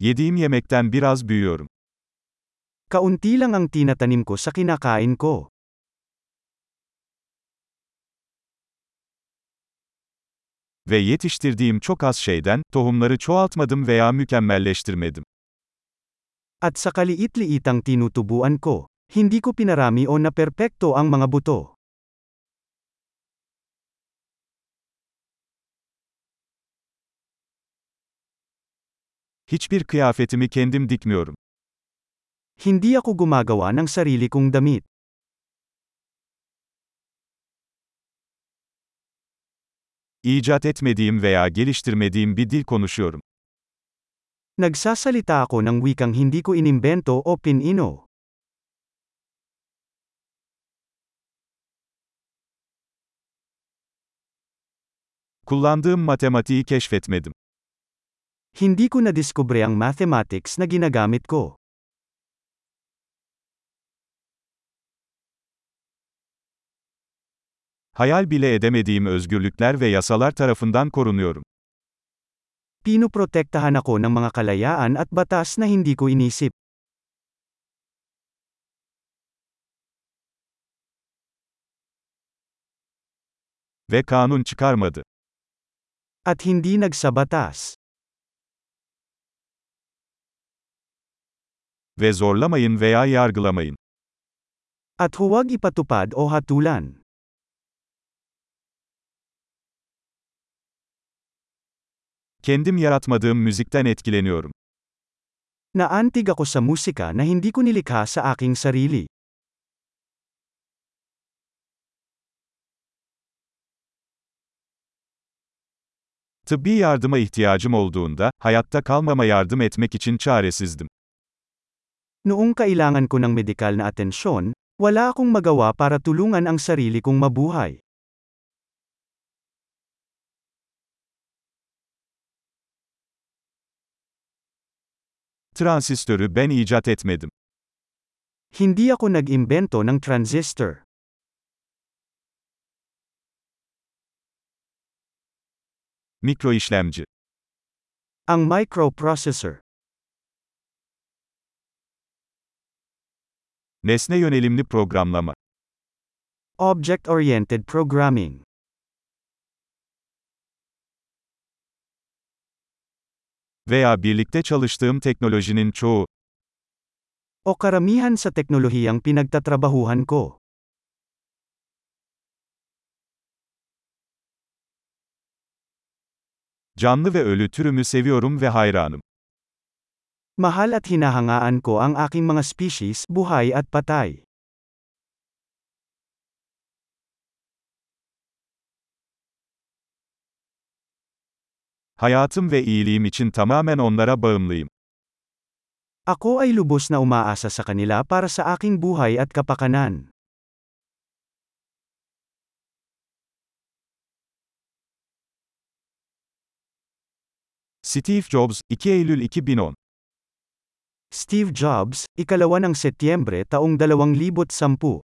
Yediğim yemekten biraz büyüyorum. Kaunti lang ang tinatanim ko sa kinakain ko. Ve yetiştirdiğim çok az şeyden, tohumları çoğaltmadım veya mükemmelleştirmedim. At sa kaliit-liitang tinutubuan ko, hindi ko pinarami o naperpekto ang mga buto. Hiçbir kıyafetimi kendim dikmiyorum. Hindi ako gumagawa ng sarili kong damit. İcat etmediğim veya geliştirmediğim bir dil konuşuyorum. Nagsasalita ako ng wikang hindi ko inimbento o pinino. Kullandığım matematiği keşfetmedim. Hindi ko nadiskubre ang mathematics na ginagamit ko. Hayal bile edemediğim özgürlükler ve yasalar tarafından korunuyorum. Pinoprotektahan ako ng mga kalayaan at batas na hindi ko inisip. Ve kanun çıkarmadı. At hindi nagsabatas. Ve zorlamayın veya yargılamayın. At huwag ipatupad o hatulan. Kendim yaratmadığım müzikten etkileniyorum. Naantig ako sa musika na hindi ko nilikha sa aking sarili. Tıbbi yardıma ihtiyacım olduğunda, hayatta kalmama yardım etmek için çaresizdim. Noong kailangan ko ng medikal na atensyon, wala akong magawa para tulungan ang sarili kong mabuhay. Transistörü ben icat etmedim. Hindi ako nag-imbento ng transistor. Mikroişlemci. Ang microprocessor. Nesne yönelimli programlama. Object-oriented programming. Veya birlikte çalıştığım teknolojinin çoğu. O karamihan sa teknolohiyang pinagtatrabahuhan ko. Canlı ve ölü türümü seviyorum ve hayranım. Mahal at hinahangaan ko ang aking mga species, buhay at patay. Hayatım ve iyiliğim için tamamen onlara bağımlıyım. Ako ay lubos na umaasa sa kanila para sa aking buhay at kapakanan. Steve Jobs, 2 Eylül 2010 Steve Jobs, ikalawa ng Setyembre taong 2010